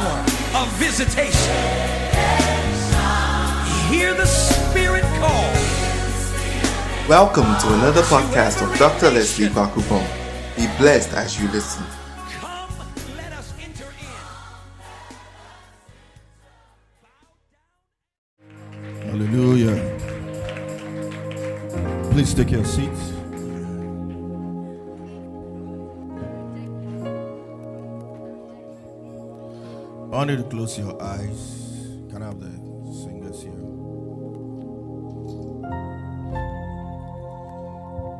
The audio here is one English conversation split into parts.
power of visitation. Hear the Spirit call. Welcome to another podcast of Dr. Leslie Bakupon. Be blessed as you listen. Come, let us enter in. Hallelujah. Please take your seats. Want you to close your eyes. Can I have the singers here?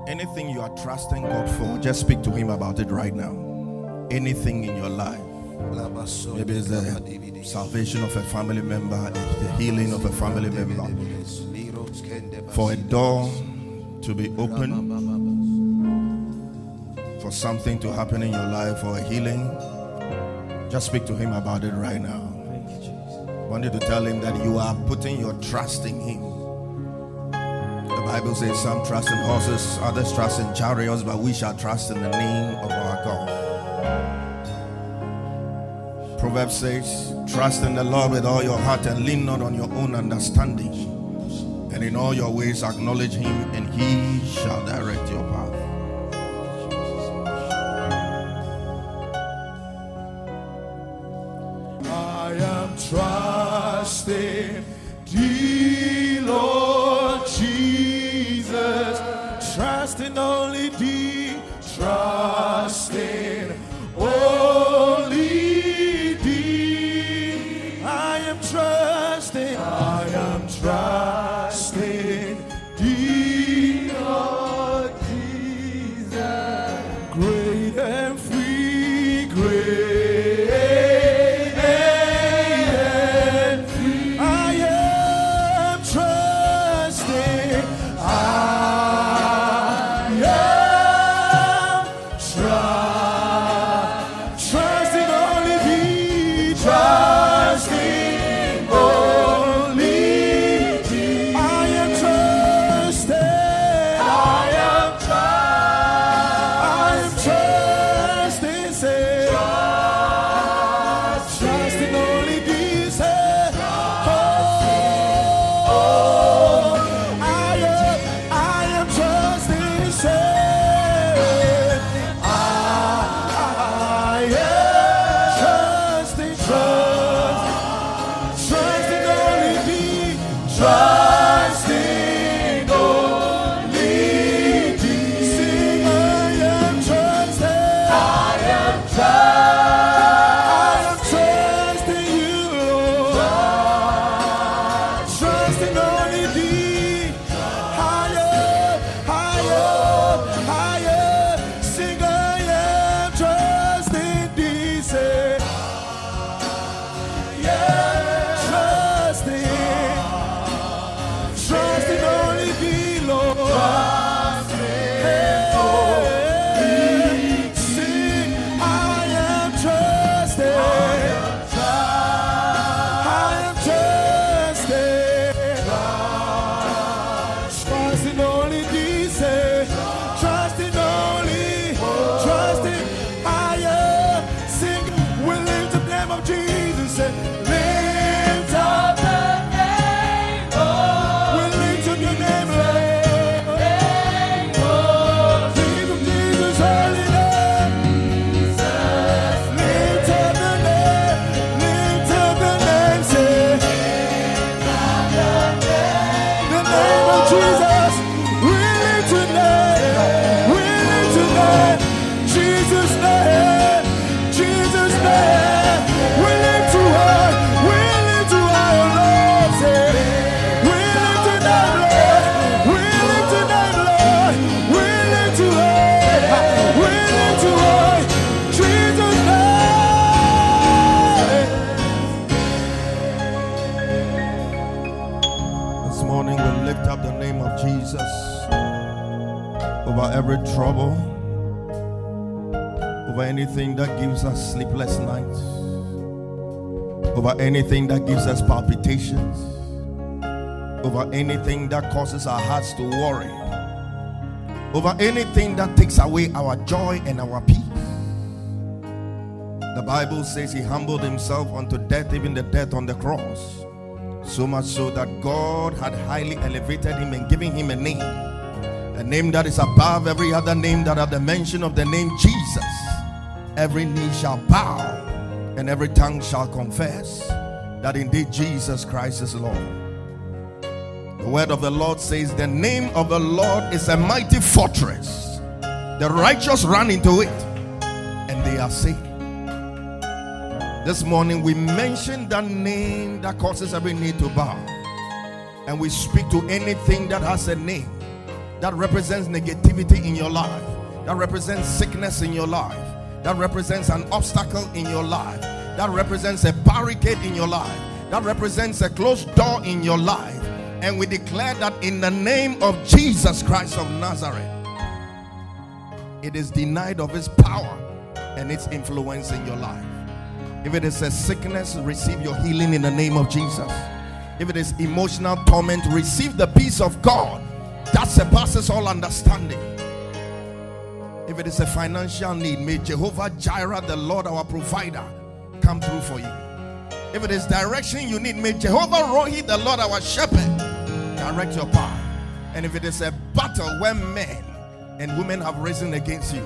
Anything you are trusting God for, just speak to Him about it right now. Anything in your life. Maybe it's the salvation of a family member, it's the healing of a family member, for a door to be open, for something to happen in your life, for a healing. Just speak to him about it right now. I want you to tell him that you are putting your trust in him. The Bible says some trust in horses, others trust in chariots, but we shall trust in the name of our God. Proverbs says, Trust in the Lord with all your heart and lean not on your own understanding. And in all your ways acknowledge him, and he shall direct trusting thee, Lord anything that gives us sleepless nights, over anything that gives us palpitations, over anything that causes our hearts to worry, over anything that takes away our joy and our peace. The Bible says he humbled himself unto death, even the death on the cross. So much so that God had highly elevated him and given him a name. A name that is above every other name that at the mention of the name Jesus, every knee shall bow and every tongue shall confess that indeed Jesus Christ is Lord. The word of the Lord says, The name of the Lord is a mighty fortress. The righteous run into it and they are saved. This morning we mentioned that name that causes every knee to bow. And we speak to anything that has a name that represents negativity in your life, that represents sickness in your life, that represents an obstacle in your life, that represents a barricade in your life, that represents a closed door in your life. And we declare that in the name of Jesus Christ of Nazareth, it is denied of its power and its influence in your life. If it is a sickness, receive your healing in the name of Jesus. If it is emotional torment, receive the peace of God that surpasses all understanding. If it is a financial need, may Jehovah Jireh, the Lord our provider, come through for you. If it is direction you need, may Jehovah Rohi, the Lord our shepherd, direct your path. And if it is a battle where men and women have risen against you,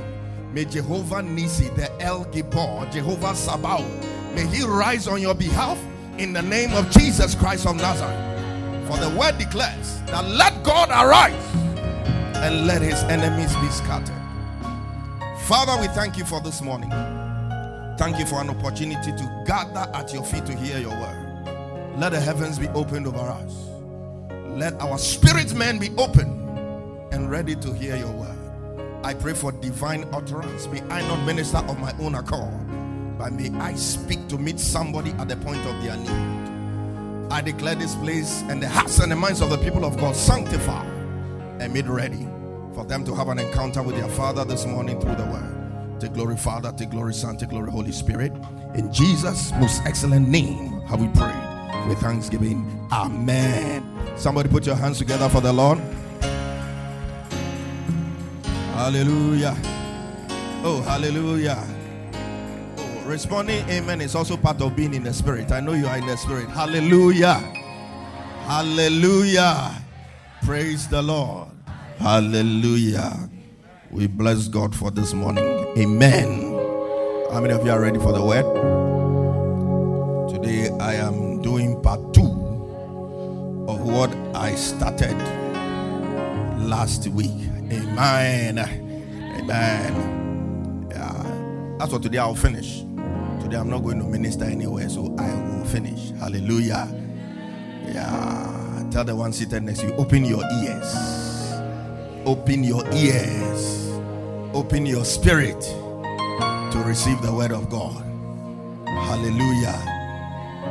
may Jehovah Nisi, the El Gibor, Jehovah Sabaoth, may he rise on your behalf in the name of Jesus Christ of Nazareth. For the word declares that let God arise and let his enemies be scattered. Father, we thank you for this morning. Thank you for an opportunity to gather at your feet to hear your word. Let the heavens be opened over us. Let our spirit men be open and ready to hear your word. I pray for divine utterance. May I not minister of my own accord, but may I speak to meet somebody at the point of their need. I declare this place and the hearts and the minds of the people of God sanctified and made ready for them to have an encounter with their Father this morning through the word. Take glory, Father, take glory, Son, take glory, Holy Spirit. In Jesus' most excellent name have we prayed with thanksgiving. Amen. Somebody put your hands together for the Lord. Hallelujah. Oh, hallelujah. Oh, responding amen is also part of being in the spirit. I know you are in the spirit. Hallelujah. Hallelujah. Praise the Lord. Hallelujah. We bless God for this morning. Amen. How many of you are ready for the word? Today I am doing part two of what I started last week. Amen. Amen. Yeah. That's what today I'll finish. Today I'm not going to minister anywhere, so I will finish. Hallelujah. Yeah. Tell the one seated next to you, open your ears. Open your ears. Open your spirit to receive the word of God. Hallelujah.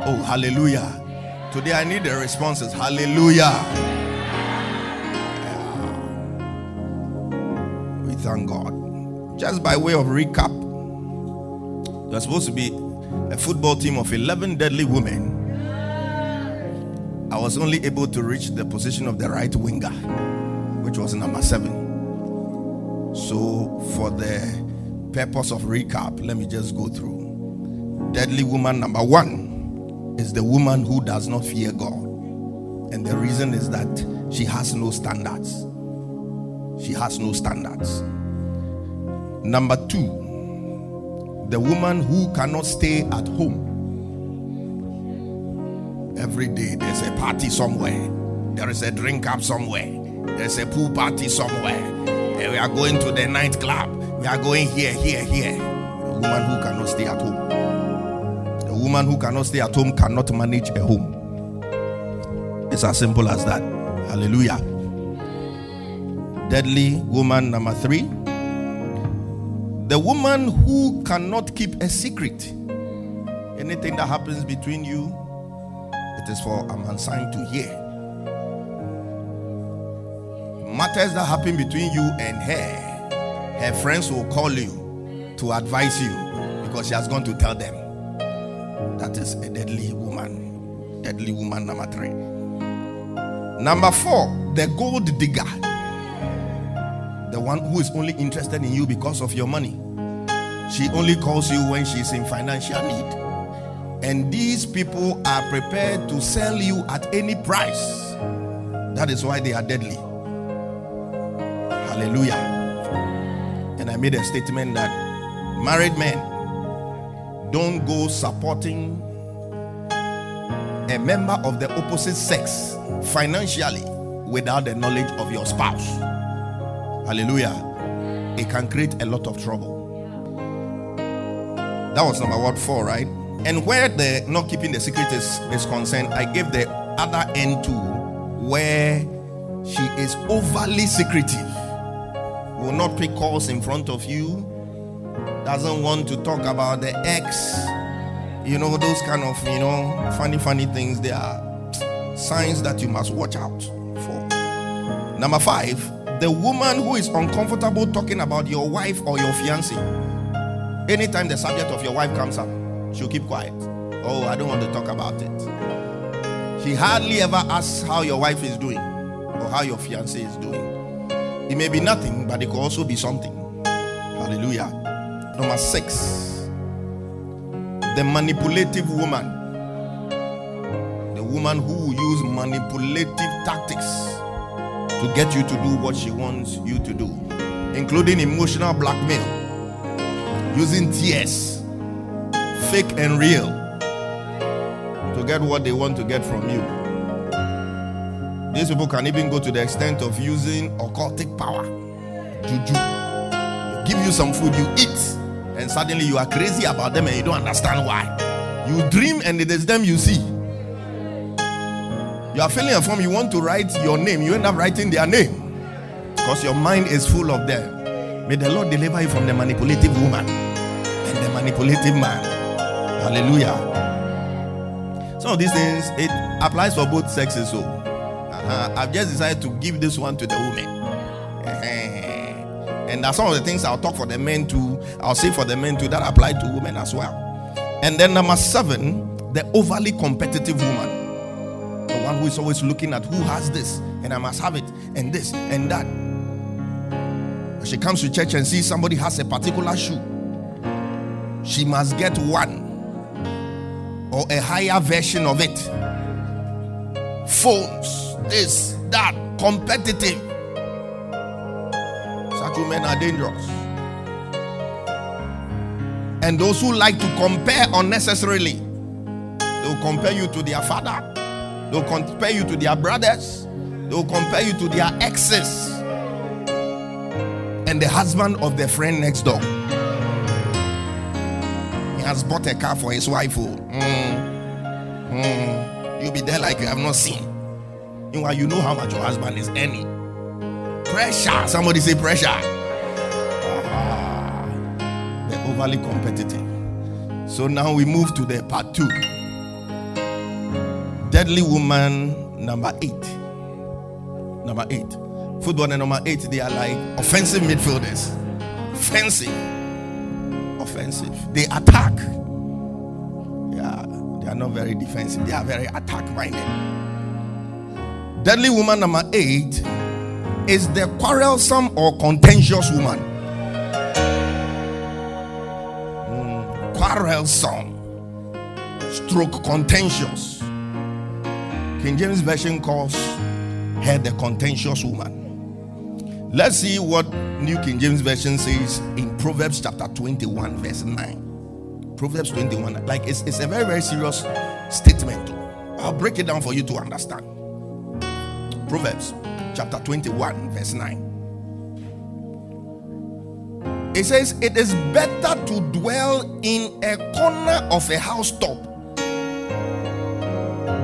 Oh, hallelujah. Today I need the responses. Hallelujah. We thank God. Just by way of recap, there's supposed to be a football team of 11 deadly women. I was only able to reach the position of the right winger, which was number seven. So, for the purpose of recap, let me just go through. Deadly woman number one is the woman who does not fear God. And the reason is that she has no standards. She has no standards. Number two, the woman who cannot stay at home. Every day there's a party somewhere, there is a drink up somewhere, there's a pool party somewhere. And we are going to the nightclub. We are going here, here, here. The woman who cannot stay at home. The woman who cannot stay at home cannot manage a home. It's as simple as that. Hallelujah. Deadly woman number three. The woman who cannot keep a secret. Anything that happens between you, it is for a man sign to hear. Matters that happen between you and her, her friends will call you to advise you because she has gone to tell them. That is a deadly woman. Deadly woman number three. Number four, the gold digger. The one who is only interested in you because of your money. She only calls you when she's in financial need. And these people are prepared to sell you at any price. That is why they are deadly. Hallelujah. And I made a statement that married men don't go supporting a member of the opposite sex financially without the knowledge of your spouse. Hallelujah. It can create a lot of trouble. That was number one, four, right? And where the not keeping the secret is, is concerned, I gave the other end to where she is overly secretive. Will not pick calls in front of you. Doesn't want to talk about the ex. You know, those kind of, you know, funny, funny things. They are signs that you must watch out for. Number five, the woman who is uncomfortable talking about your wife or your fiance. Anytime the subject of your wife comes up, she'll keep quiet. Oh, I don't want to talk about it. She hardly ever asks how your wife is doing or how your fiance is doing. It may be nothing, but it could also be something. Hallelujah. Number six, the manipulative woman. The woman who use manipulative tactics to get you to do what she wants you to do, including emotional blackmail, using tears, fake and real, to get what they want to get from you. These people can even go to the extent of using occultic power, juju. Give you some food, you eat, and suddenly you are crazy about them and you don't understand why. You dream and it is them you see. You are filling a form, you want to write your name, you end up writing their name because your mind is full of them. May the Lord deliver you from the manipulative woman and the manipulative man. Hallelujah. Some of these things it applies for both sexes. So uh, I've just decided to give this one to the women. Uh-huh. And that's some of the things I'll talk for the men too. I'll say for the men too that apply to women as well. And then number seven, the overly competitive woman the one who is always looking at who has this and I must have it and this and that. She comes to church and sees somebody has a particular shoe, she must get one or a higher version of it. Phones, this, that, competitive. Such women are dangerous. And those who like to compare unnecessarily, they will compare you to their father They'll compare you to their brothers. They'll compare you to their exes. And the husband of the friend next door. He has bought a car for his wife. Mm. Mm. You'll be there like you have not seen. Meanwhile, you know how much your husband is earning. Pressure. Somebody say pressure. Ah, they're overly competitive. So now we move to the part two deadly woman number eight. Number eight. Football and number eight, they are like offensive midfielders. Offensive. Offensive. They attack. Yeah, they are not very defensive, they are very attack minded. Deadly woman number eight is the quarrelsome or contentious woman. Mm, quarrelsome, stroke contentious. King James Version calls her the contentious woman. Let's see what New King James Version says in Proverbs chapter 21, verse 9. Proverbs 21, like it's, it's a very, very serious statement. I'll break it down for you to understand. Proverbs chapter 21, verse 9. It says, It is better to dwell in a corner of a housetop.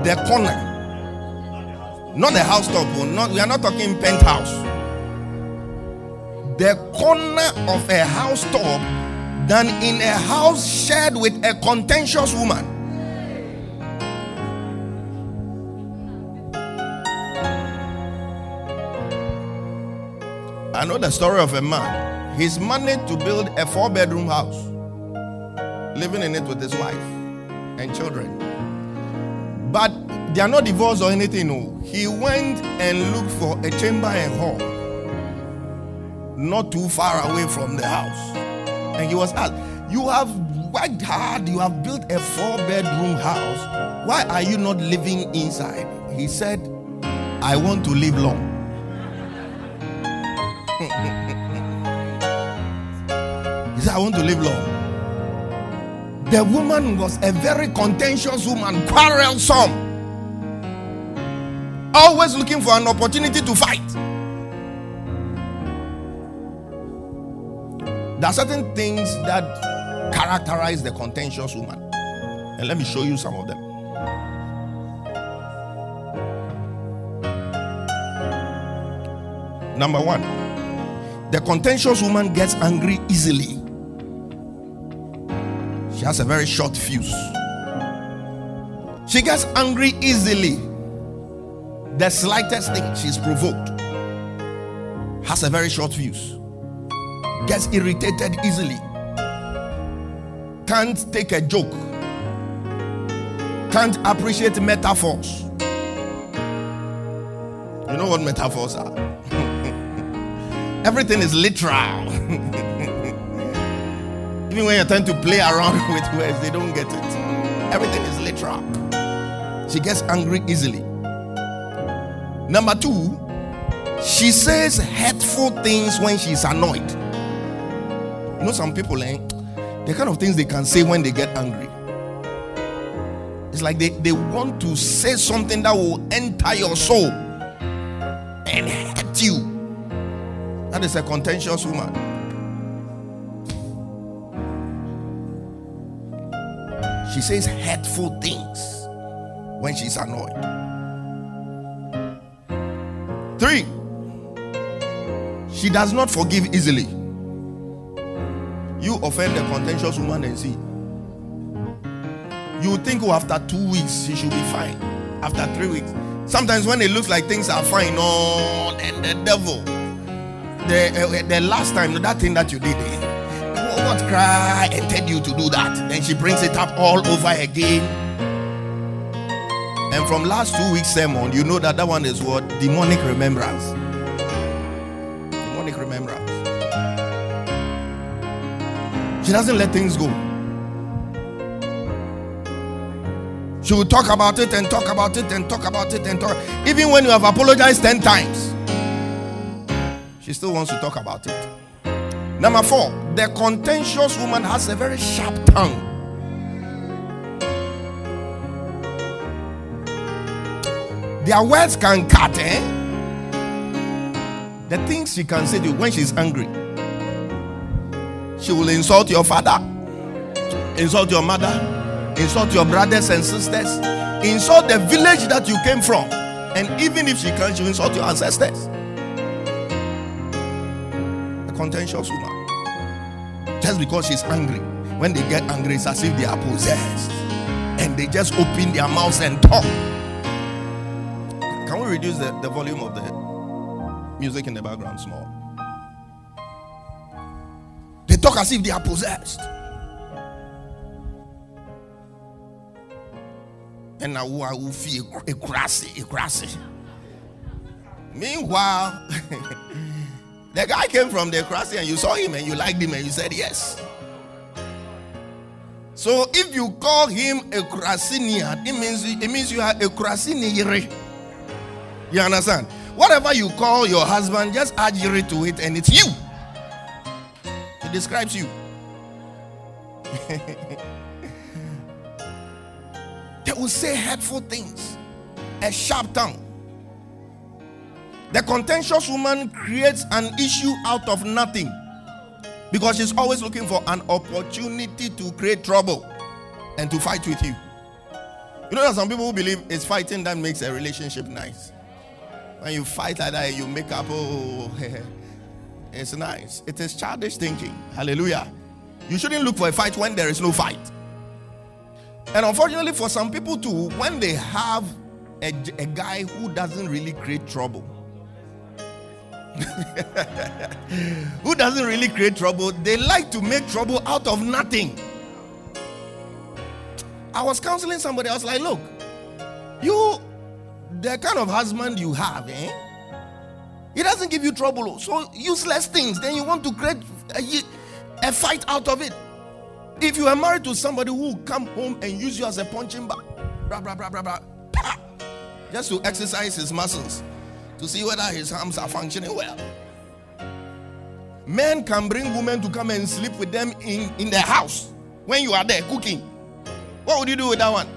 The corner not the housetop. oh, Not we are not talking penthouse. The corner of a housetop than in a house shared with a contentious woman. I know the story of a man. He's managed to build a four bedroom house, living in it with his wife and children. But they are not divorced or anything. No. He went and looked for a chamber and hall not too far away from the house. And he was asked, You have worked hard, you have built a four bedroom house. Why are you not living inside? He said, I want to live long. He said, I want to live long. The woman was a very contentious woman, quarrelsome, always looking for an opportunity to fight. There are certain things that characterize the contentious woman, and let me show you some of them. Number one, the contentious woman gets angry easily. She has a very short fuse. She gets angry easily. The slightest thing she's provoked has a very short fuse. Gets irritated easily. Can't take a joke. Can't appreciate metaphors. You know what metaphors are? Everything is literal. Even when you're trying to play around with words, they don't get it. Everything is literal. She gets angry easily. Number two, she says hurtful things when she's annoyed. You know, some people, eh, the kind of things they can say when they get angry. It's like they, they want to say something that will enter your soul That is a contentious woman. She says hurtful things when she's annoyed. Three, she does not forgive easily. You offend a contentious woman and see. You think oh, after two weeks she should be fine. After three weeks. Sometimes when it looks like things are fine, oh, and the devil. The, uh, the last time, that thing that you did, eh, what cry and tell you to do that. Then she brings it up all over again. And from last two weeks sermon, you know that that one is what demonic remembrance. Demonic remembrance. She doesn't let things go. She will talk about it and talk about it and talk about it and talk. Even when you have apologized 10 times, she still wants to talk about it. Number four, the contentious woman has a very sharp tongue. Their words can cut, eh? The things she can say to you when she's angry. She will insult your father, insult your mother, insult your brothers and sisters, insult the village that you came from. And even if she can, she will insult your ancestors. Contentious woman. Just because she's angry. When they get angry, it's as if they are possessed. And they just open their mouths and talk. Can we reduce the, the volume of the music in the background small? They talk as if they are possessed. And now I will feel a grassy, a grassy. Meanwhile, the guy came from the grassy and you saw him and you liked him and you said yes. So if you call him a Krasinian, it means it means you are a Krasiniyere. You understand? Whatever you call your husband, just add yere to it, and it's you. It describes you. they will say hurtful things, a sharp tongue. The contentious woman creates an issue out of nothing because she's always looking for an opportunity to create trouble and to fight with you. You know, there are some people who believe it's fighting that makes a relationship nice. When you fight like that, you make up, oh, it's nice. It is childish thinking. Hallelujah. You shouldn't look for a fight when there is no fight. And unfortunately, for some people too, when they have a, a guy who doesn't really create trouble, who doesn't really create trouble, they like to make trouble out of nothing. I was counseling somebody, I was like, look, you, the kind of husband you have, eh? He doesn't give you trouble. So useless things. Then you want to create a, a fight out of it. If you are married to somebody who will come home and use you as a punching bag, blah, blah, blah, blah, blah, just to exercise his muscles to see whether his arms are functioning well. Men can bring women to come and sleep with them in, in the house when you are there cooking. What would you do with that one?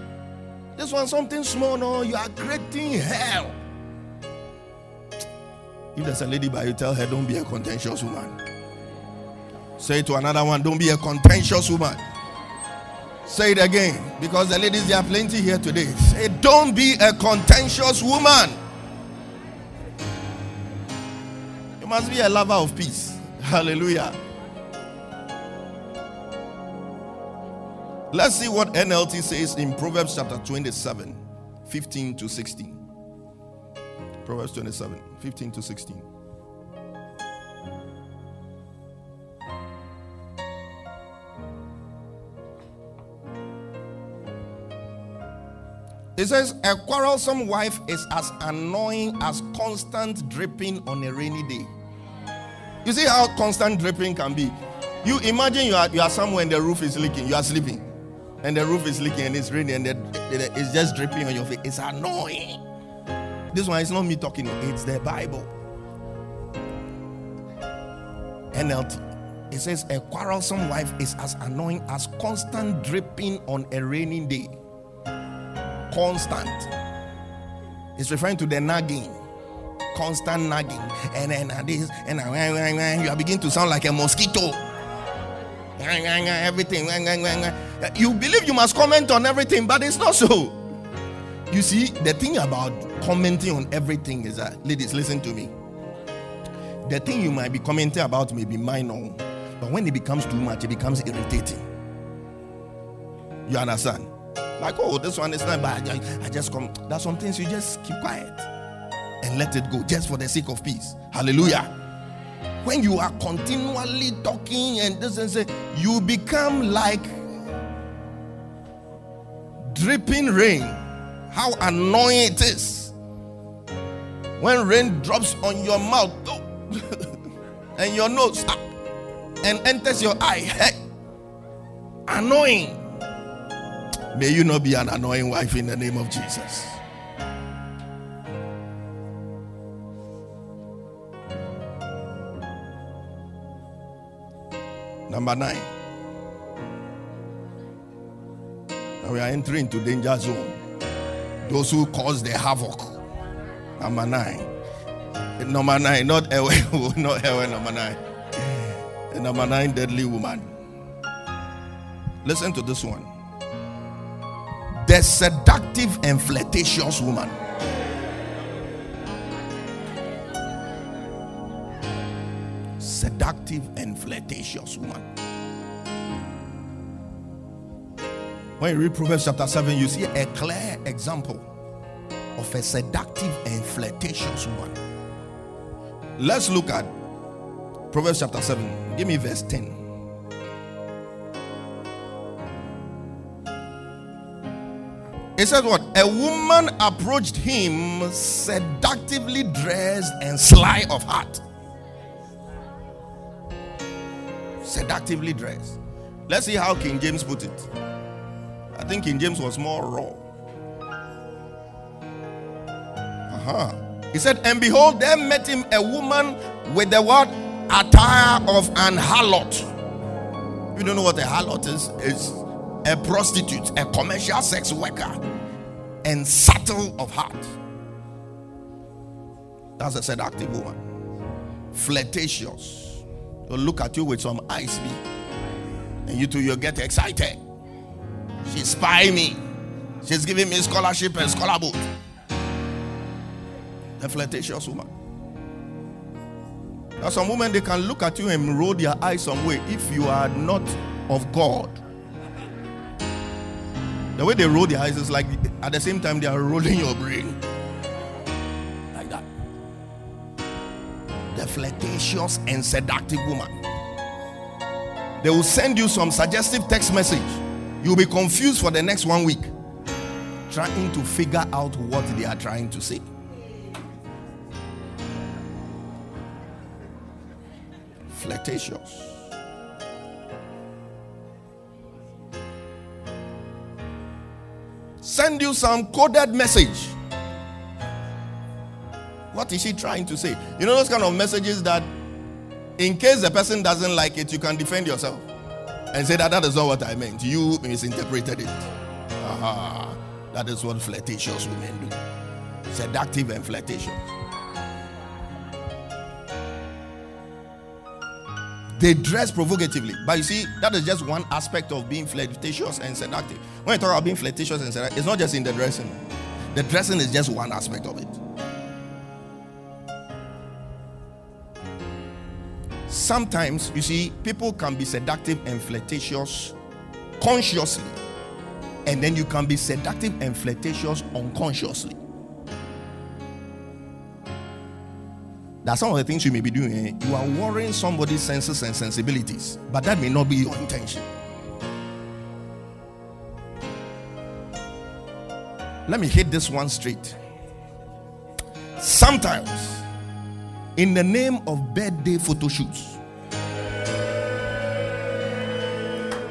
This one, something small, no, you are creating hell. If there's a lady by you, tell her, don't be a contentious woman. Say to another one, don't be a contentious woman. Say it again, because the ladies, there are plenty here today. Say, don't be a contentious woman. Must be a lover of peace. Hallelujah. Let's see what NLT says in Proverbs chapter 27, 15 to 16. Proverbs 27, 15 to 16. It says, A quarrelsome wife is as annoying as constant dripping on a rainy day. You see how constant dripping can be? You imagine you are, you are somewhere and the roof is leaking, you are sleeping, and the roof is leaking and it's raining and the, it's just dripping on your face. It's annoying. This one is not me talking, it's the Bible. NLT. It says, A quarrelsome wife is as annoying as constant dripping on a rainy day. Constant. It's referring to the nagging. Constant nagging. And then uh, this, and uh, you are to sound like a mosquito. Everything. You believe you must comment on everything, but it's not so. You see, the thing about commenting on everything is that, ladies, listen to me. The thing you might be commenting about may be minor, but when it becomes too much, it becomes irritating. You understand? Like, oh, this one is not bad. I, I just come. There's some things you just keep quiet and let it go just for the sake of peace. Hallelujah. When you are continually talking and this and say, you become like dripping rain. How annoying it is when rain drops on your mouth and your nose and enters your eye. Hey, annoying. May you not be an annoying wife in the name of Jesus. Number nine. Now we are entering into danger zone. Those who cause the havoc. Number nine. Number nine, not Ewe, not Ewe, number nine. Number nine deadly woman. Listen to this one. The seductive and flirtatious woman. Seductive and flirtatious woman. When you read Proverbs chapter 7, you see a clear example of a seductive and flirtatious woman. Let's look at Proverbs chapter 7. Give me verse 10. It says what? A woman approached him seductively dressed and sly of heart. Seductively dressed. Let's see how King James put it. I think King James was more raw. Uh-huh. He said, And behold, there met him a woman with the what? Attire of an harlot. You don't know what a harlot is? It's a prostitute, a commercial sex worker, and subtle of heart. That's a seductive woman. Flirtatious. They'll look at you with some eyes, be, and you too, you'll get excited. She spy me. She's giving me scholarship and scholar book. A flirtatious woman. Now, some women they can look at you and roll their eyes some way if you are not of God. The way they roll their eyes is like at the same time they are rolling your brain. flirtatious and seductive woman. They will send you some suggestive text message. You'll be confused for the next one week, trying to figure out what they are trying to say. Flirtatious. Send you some coded message what is she trying to say? You know those kind of messages that, in case the person doesn't like it, you can defend yourself and say that that is not what I meant. You misinterpreted it. Aha. That is what flirtatious women do. Seductive and flirtatious. They dress provocatively. But you see, that is just one aspect of being flirtatious and seductive. When you talk about being flirtatious and seductive, it's not just in the dressing. The dressing is just one aspect of it. Sometimes, you see, people can be seductive and flirtatious consciously, and then you can be seductive and flirtatious unconsciously. That's some of the things you may be doing. eh? You are worrying somebody's senses and sensibilities, but that may not be your intention. Let me hit this one straight. Sometimes, in the name of birthday photo shoots,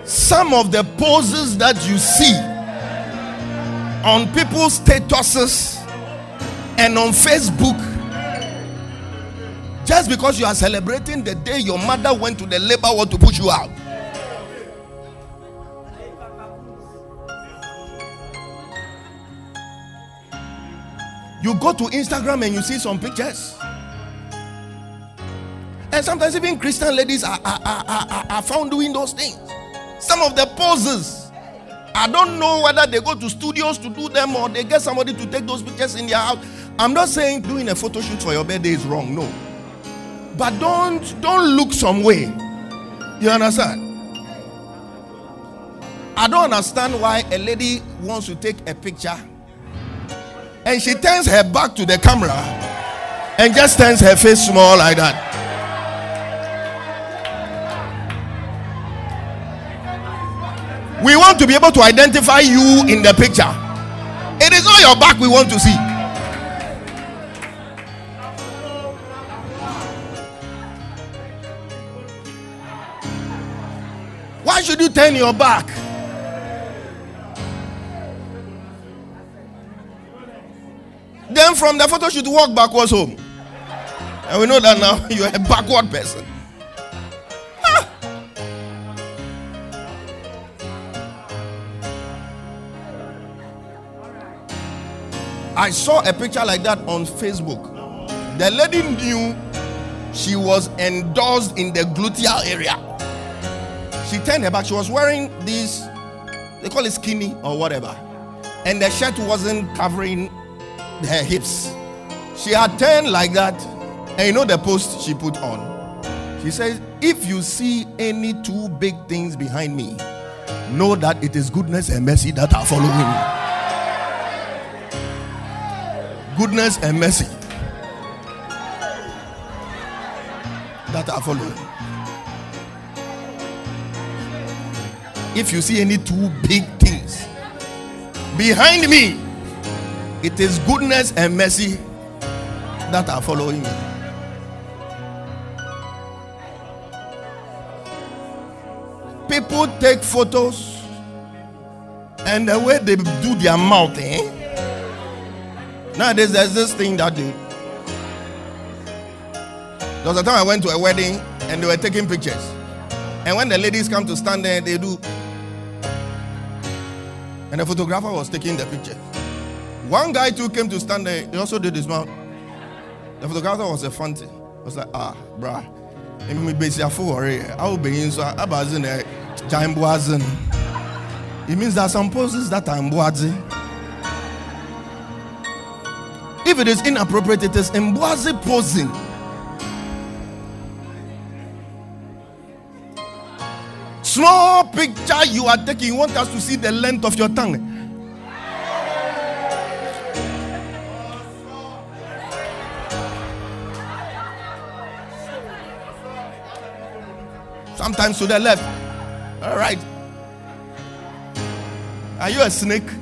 some of the poses that you see on people's statuses and on Facebook just because you are celebrating the day your mother went to the labor ward to push you out. You go to Instagram and you see some pictures. And sometimes even Christian ladies are, are, are, are, are found doing those things. Some of the poses. I don't know whether they go to studios to do them or they get somebody to take those pictures in their house. I'm not saying doing a photo shoot for your birthday is wrong. No but don't don't look some way you understand i don't understand why a lady wants to take a picture and she turns her back to the camera and just turns her face small like that we want to be able to identify you in the picture it is not your back we want to see Why should you turn your back? Then from the photo shoot, walk backwards home. And we know that now you're a backward person. I saw a picture like that on Facebook. The lady knew she was endorsed in the gluteal area she turned her back. She was wearing this, they call it skinny or whatever. And the shirt wasn't covering her hips. She had turned like that. And you know the post she put on? She says, If you see any two big things behind me, know that it is goodness and mercy that are following me. Goodness and mercy that are following. if you see any two big things behind me, it is goodness and mercy that are following me. People take photos and the way they do their mouth, eh? Nowadays, there's this thing that they. There was a time I went to a wedding and they were taking pictures. And when the ladies come to stand there, they do. And the photographer was taking the picture. One guy too came to stand there. He also did his mouth. The photographer was a fancy. I was like, ah, bruh. Me basi afo worry. I will be in so eh jaimboazin. It means there are some poses that are mboazi. If it is inappropriate, it is mboazi posing. Small picture you are taking, you want us to see the length of your tongue. Sometimes to the left. All right. Are you a snake?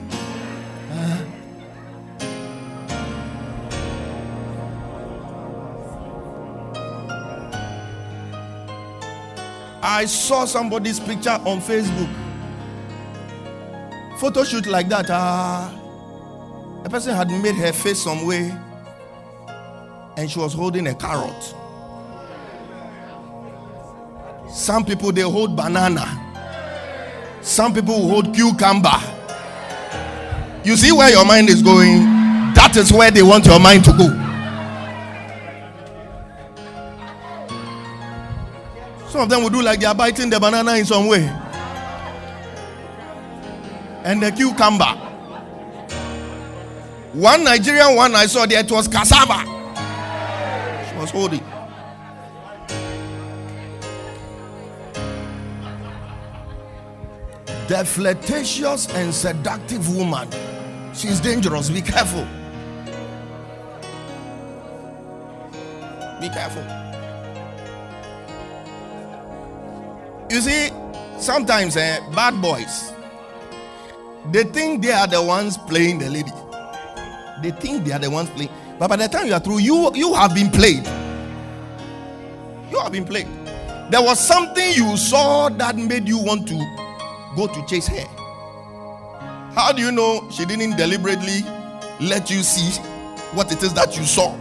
I saw somebody's picture on Facebook. photo shoot like that, ah, a person had made her face some way and she was holding a carrot. Some people they hold banana. Some people hold cucumber. You see where your mind is going? That is where they want your mind to go. Some of them will do like they are biting the banana in some way. And the cucumber. One Nigerian one I saw there, it was cassava. She was holding. The flirtatious and seductive woman. She's dangerous. Be careful. Be careful. You see, sometimes eh, bad boys, they think they are the ones playing the lady. They think they are the ones playing. But by the time you are through, you you have been played. You have been played. There was something you saw that made you want to go to chase her. How do you know she didn't deliberately let you see what it is that you saw?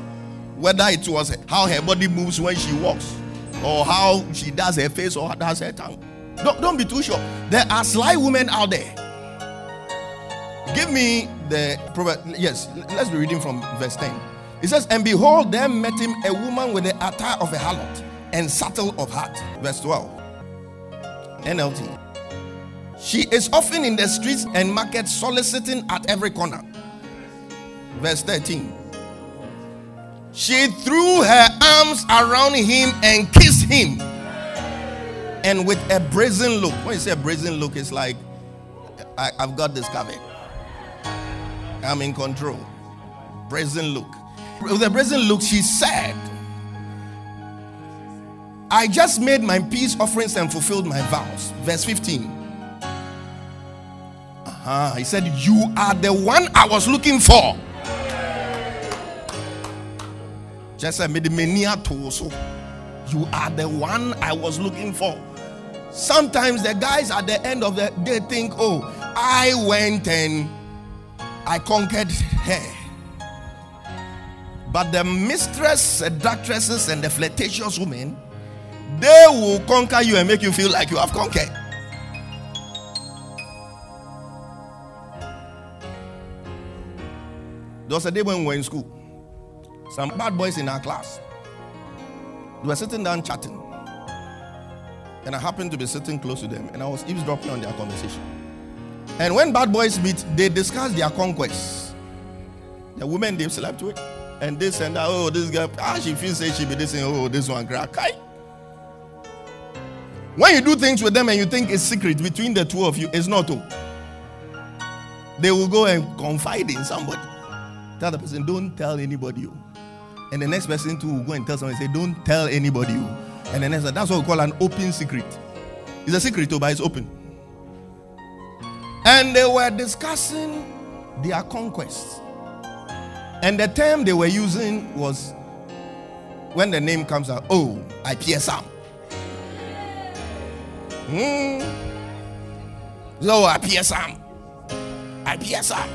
Whether it was how her body moves when she walks, or how she does her face or does her tongue. Don't, don't be too sure. There are sly women out there. Give me the proverb. Yes, let's be reading from verse 10. It says, And behold, there met him a woman with the attire of a harlot and subtle of heart. Verse 12. NLT. She is often in the streets and markets soliciting at every corner. Verse 13. She threw her arms around him and kissed him. And with a brazen look, when you say a brazen look, it's like, I, have got this covered. I'm in control. Brazen look. With a brazen look, she said, I just made my peace offerings and fulfilled my vows. Verse 15. Uh-huh. He said, You are the one I was looking for. Just the mania so. You are the one I was looking for. Sometimes the guys at the end of the day think, Oh, I went and I conquered her. But the mistress, seductresses, and the flirtatious women, they will conquer you and make you feel like you have conquered. There was a day when we were in school. Some bad boys in our class. They were sitting down chatting. And I happened to be sitting close to them. And I was eavesdropping on their conversation. And when bad boys meet, they discuss their conquests. The women they've slept with. And this and that. Oh, this guy. Ah, she feels say she be this and oh, this one crack. When you do things with them and you think it's secret between the two of you, it's not. They will go and confide in somebody. Tell the person, don't tell anybody. Oh. And the next person too will go and tell someone, say, don't tell anybody. Oh. And the next, that's what we call an open secret. It's a secret, oh, but it's open. And they were discussing their conquests. And the term they were using was when the name comes out, oh, I Sam. Hmm. So I Sam. I Sam.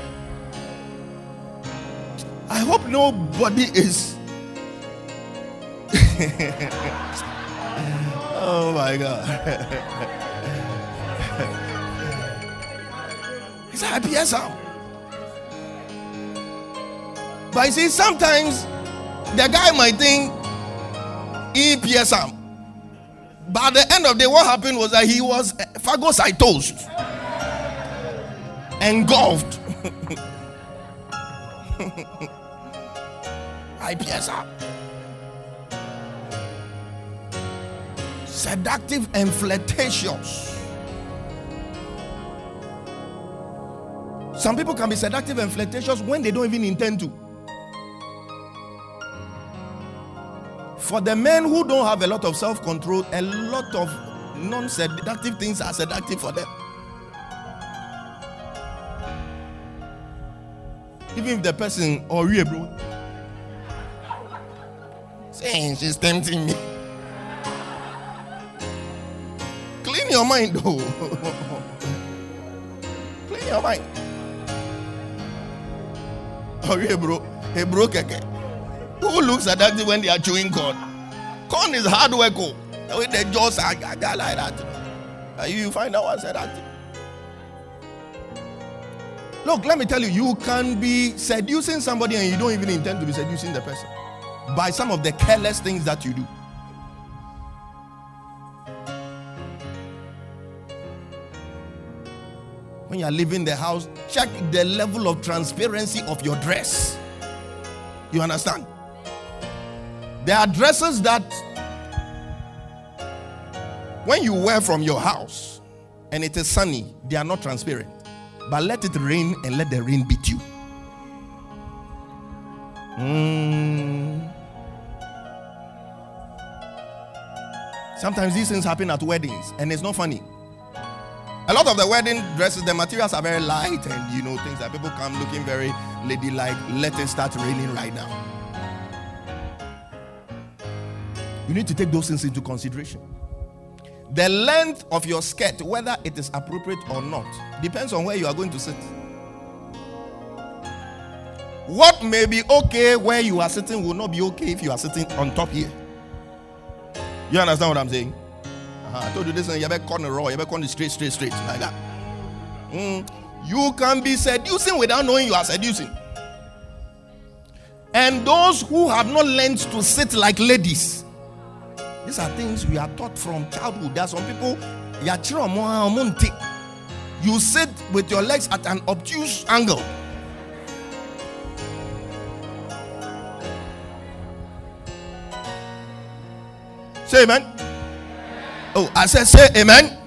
I hope nobody is. oh my God. A happy sound. But you see, sometimes the guy might think he PSM. But at the end of the day, what happened was that he was phagocytosed, engulfed. IPSR. Seductive and flirtatious. Some people can be seductive and flirtatious when they don't even intend to. For the men who don't have a lot of self control, a lot of non seductive things are seductive for them. Even if the person, or oh, you, bro, saying she's tempting me. Your mind, though. Clean your mind. Oh, hey, bro. Hey, bro, keke. Who looks at that when they are chewing corn? Corn is hard work. Oh. The jaws are like that. And you find out one said that. Look, let me tell you, you can be seducing somebody and you don't even intend to be seducing the person by some of the careless things that you do. When you are leaving the house, check the level of transparency of your dress. You understand? There are dresses that when you wear from your house and it is sunny, they are not transparent. But let it rain and let the rain beat you. Mm. Sometimes these things happen at weddings and it's not funny. A lot of the wedding dresses, the materials are very light and you know things that people come looking very ladylike. Let it start raining right now. You need to take those things into consideration. The length of your skirt, whether it is appropriate or not, depends on where you are going to sit. What may be okay where you are sitting will not be okay if you are sitting on top here. You understand what I'm saying? Uh-huh. I told you this, you better corner raw, you better corner straight, straight, straight, like that. Mm. You can be seducing without knowing you are seducing. And those who have not learned to sit like ladies, these are things we are taught from childhood. There are some people, you sit with your legs at an obtuse angle. Say amen. Oh, I said, say amen.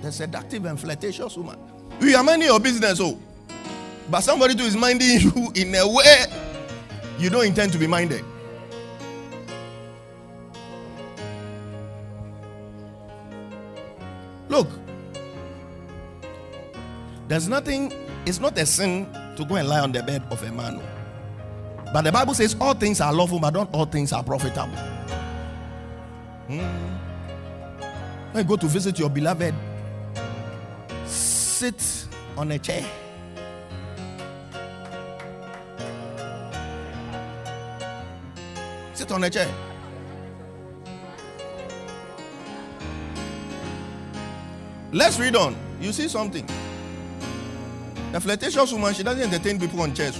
The seductive and flirtatious woman. We are minding your business, oh. But somebody too is minding you in a way you don't intend to be minded. Look, there's nothing, it's not a sin to go and lie on the bed of a man. Oh. But the Bible says all things are lawful, but not all things are profitable. Hmm. When you go to visit your beloved, sit on a chair. Sit on a chair. Let's read on. You see something. The flirtatious woman, she doesn't entertain people on chairs.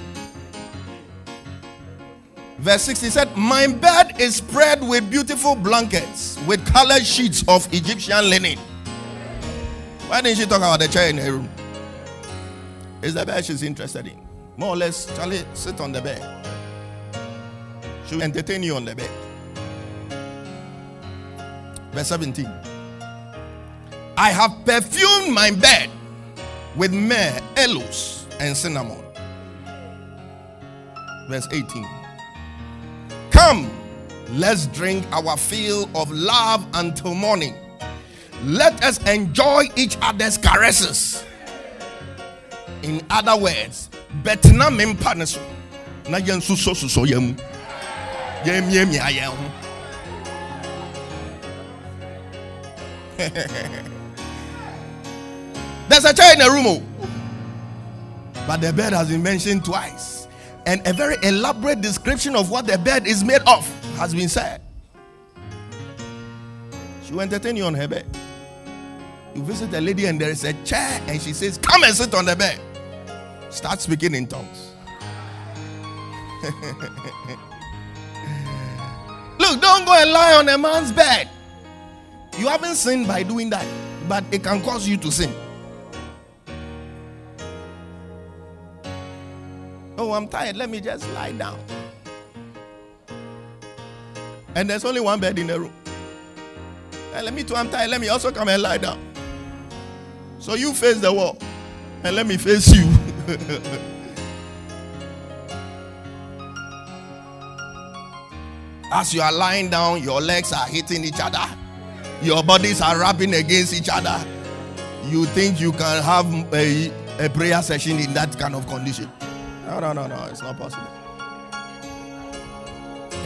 Verse 60 said, My bed is spread with beautiful blankets, with colored sheets of Egyptian linen. Why didn't she talk about the chair in her room? Is the bed she's interested in? More or less, Charlie, sit on the bed. She'll entertain you on the bed. Verse 17. I have perfumed my bed with myrrh, aloes, and cinnamon. Verse 18. Come, let's drink our fill of love until morning. Let us enjoy each other's caresses. In other words, betina mempaniso. Na yen so so so yem. Yem yem ya yem. There's a chair in the room. oh. But the bed has been mentioned twice. And a very elaborate description of what the bed is made of has been said. She will entertain you on her bed. You visit a lady and there is a chair and she says, Come and sit on the bed. Start speaking in tongues. Look, don't go and lie on a man's bed. You haven't sinned by doing that, but it can cause you to sin. Oh, I'm tired. Let me just lie down. And there's only one bed in the room. And let me too, I'm tired. Let me also come and lie down. So you face the wall. And let me face you. As you are lying down, your legs are hitting each other. Your bodies are rubbing against each other. You think you can have a, a prayer session in that kind of condition? No, no, no, no. It's not possible.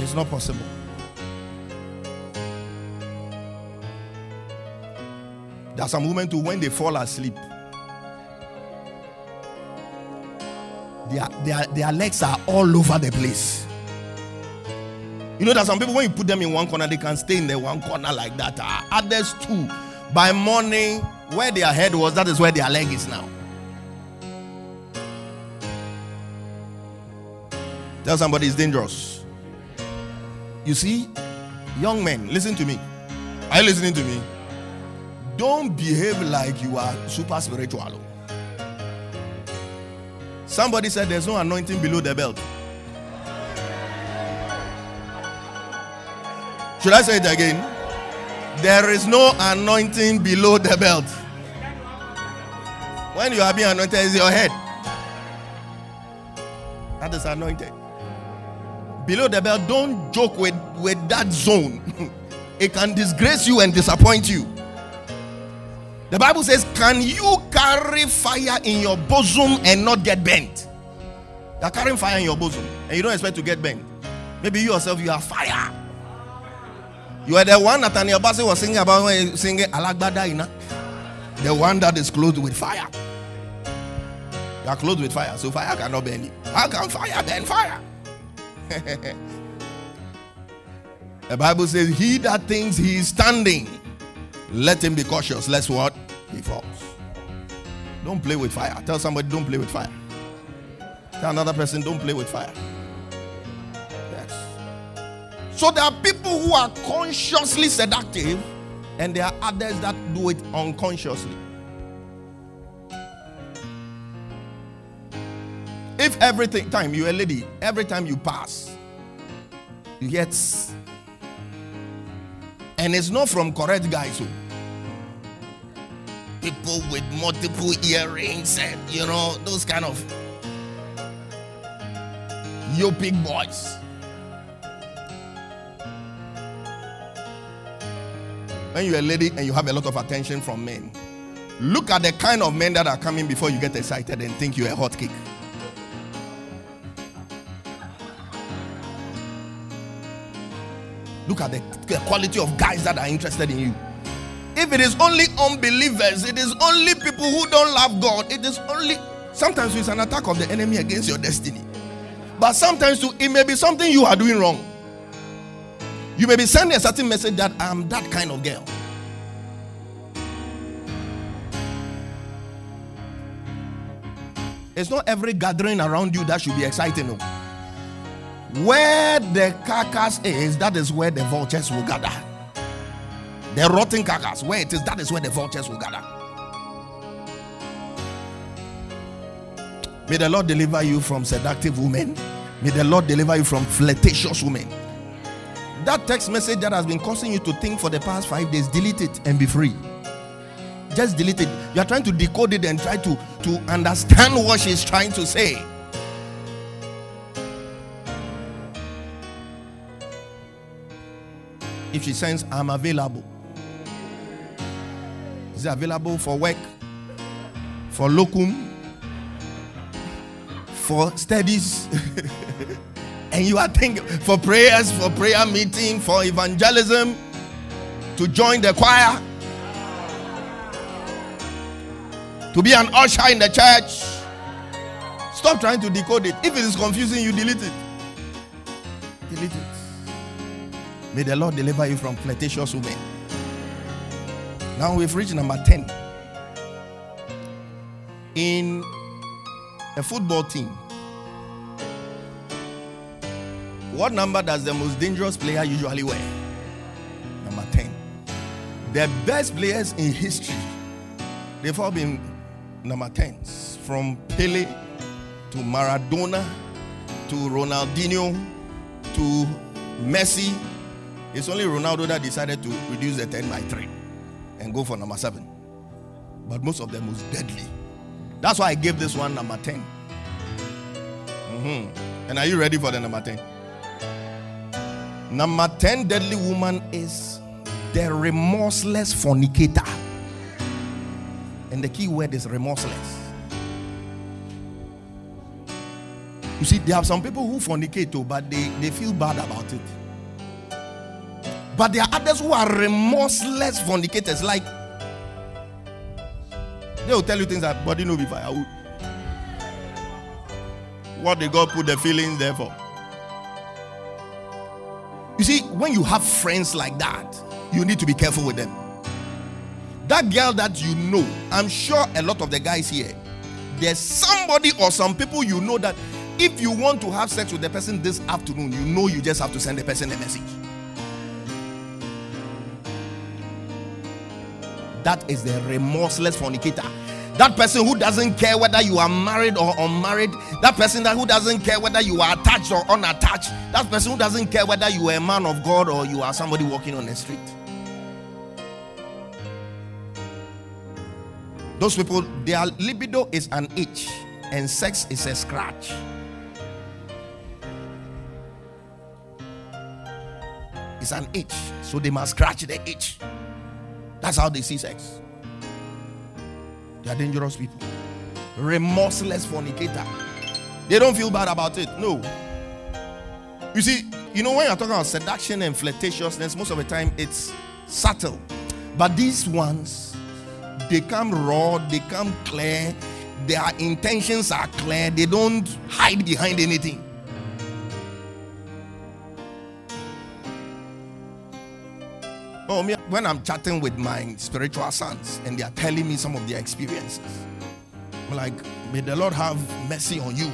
It's not possible. There are some women too, when they fall asleep, their, their, their legs are all over the place. You know that some people, when you put them in one corner, they can stay in the one corner like that. Ah, others too, by morning, where their head was, that is where their leg is now. Tell somebody it's dangerous. You see, young men, listen to me. Are you listening to me? Don't behave like you are super spiritual. Somebody said there's no anointing below the belt. Should I say it again? There is no anointing below the belt. When you are being anointed, is your head. That is anointed. Below the belt, don't joke with, with that zone. it can disgrace you and disappoint you. The Bible says, Can you carry fire in your bosom and not get bent? You're carrying fire in your bosom and you don't expect to get bent. Maybe you yourself, you are fire. You are the one that Nathaniel Bassey was singing about when he singing Alagbada Ina. The one that is clothed with fire. You are clothed with fire, so fire cannot burn you. How can fire burn fire? the Bible says, He that thinks he is standing, let him be cautious, lest what? He falls. Don't play with fire. Tell somebody, don't play with fire. Tell another person, don't play with fire. Yes. So there are people who are consciously seductive, and there are others that do it unconsciously. Everything time you're a lady, every time you pass, you get and it's not from correct guys. So people with multiple earrings and you know those kind of yo big boys. When you're a lady and you have a lot of attention from men, look at the kind of men that are coming before you get excited and think you're a hot cake. Look at the, quality of guys that are interested in you. If it is only unbelievers, it is only people who don't love God, it is only sometimes it's an attack of the enemy against your destiny. But sometimes too, it may be something you are doing wrong. You may be sending a certain message that I'm that kind of girl. It's not every gathering around you that should be exciting. No. Where the carcass is, that is where the vultures will gather. The rotten carcass, where it is, that is where the vultures will gather. May the Lord deliver you from seductive women. May the Lord deliver you from flirtatious women. That text message that has been causing you to think for the past five days, delete it and be free. Just delete it. You are trying to decode it and try to, to understand what she's trying to say. If she sends, I'm available. Is it available for work? For locum? For studies? and you are thinking for prayers, for prayer meeting, for evangelism, to join the choir, to be an usher in the church. Stop trying to decode it. If it is confusing you, delete it. Delete it. May the Lord deliver you from flirtatious women. Now we've reached number 10. In a football team, what number does the most dangerous player usually wear? Number 10. The best players in history, they've all been number 10s. From Pele to Maradona to Ronaldinho to Messi. It's only Ronaldo that decided to reduce the 10 by 3 and go for number 7. But most of them was deadly. That's why I gave this one number 10. Mhm. And are you ready for the number 10? Number 10 deadly woman is the remorseless fornicator. And the key word is remorseless. You see, there are some people who fornicate, too, but they, they feel bad about it. But there are others who are remorseless fornicators. Like they will tell you things that body no be firewood. What did God put the feelings there for? You see, when you have friends like that, you need to be careful with them. That girl that you know, I'm sure a lot of the guys here, there's somebody or some people you know that if you want to have sex with the person this afternoon, you know you just have to send the person a message. That is the remorseless fornicator. That person who doesn't care whether you are married or unmarried. That person that who doesn't care whether you are attached or unattached. That person who doesn't care whether you are a man of God or you are somebody walking on the street. Those people, their libido is an itch and sex is a scratch. It's an itch, so they must scratch the itch. That's how they see sex. They are dangerous people. Remorseless fornicator. They don't feel bad about it. No. You see, you know, when you're talking about seduction and flirtatiousness, most of the time it's subtle. But these ones, they come raw, they come clear, their intentions are clear, they don't hide behind anything. Oh, when I'm chatting with my spiritual sons and they are telling me some of their experiences, I'm like, may the Lord have mercy on you.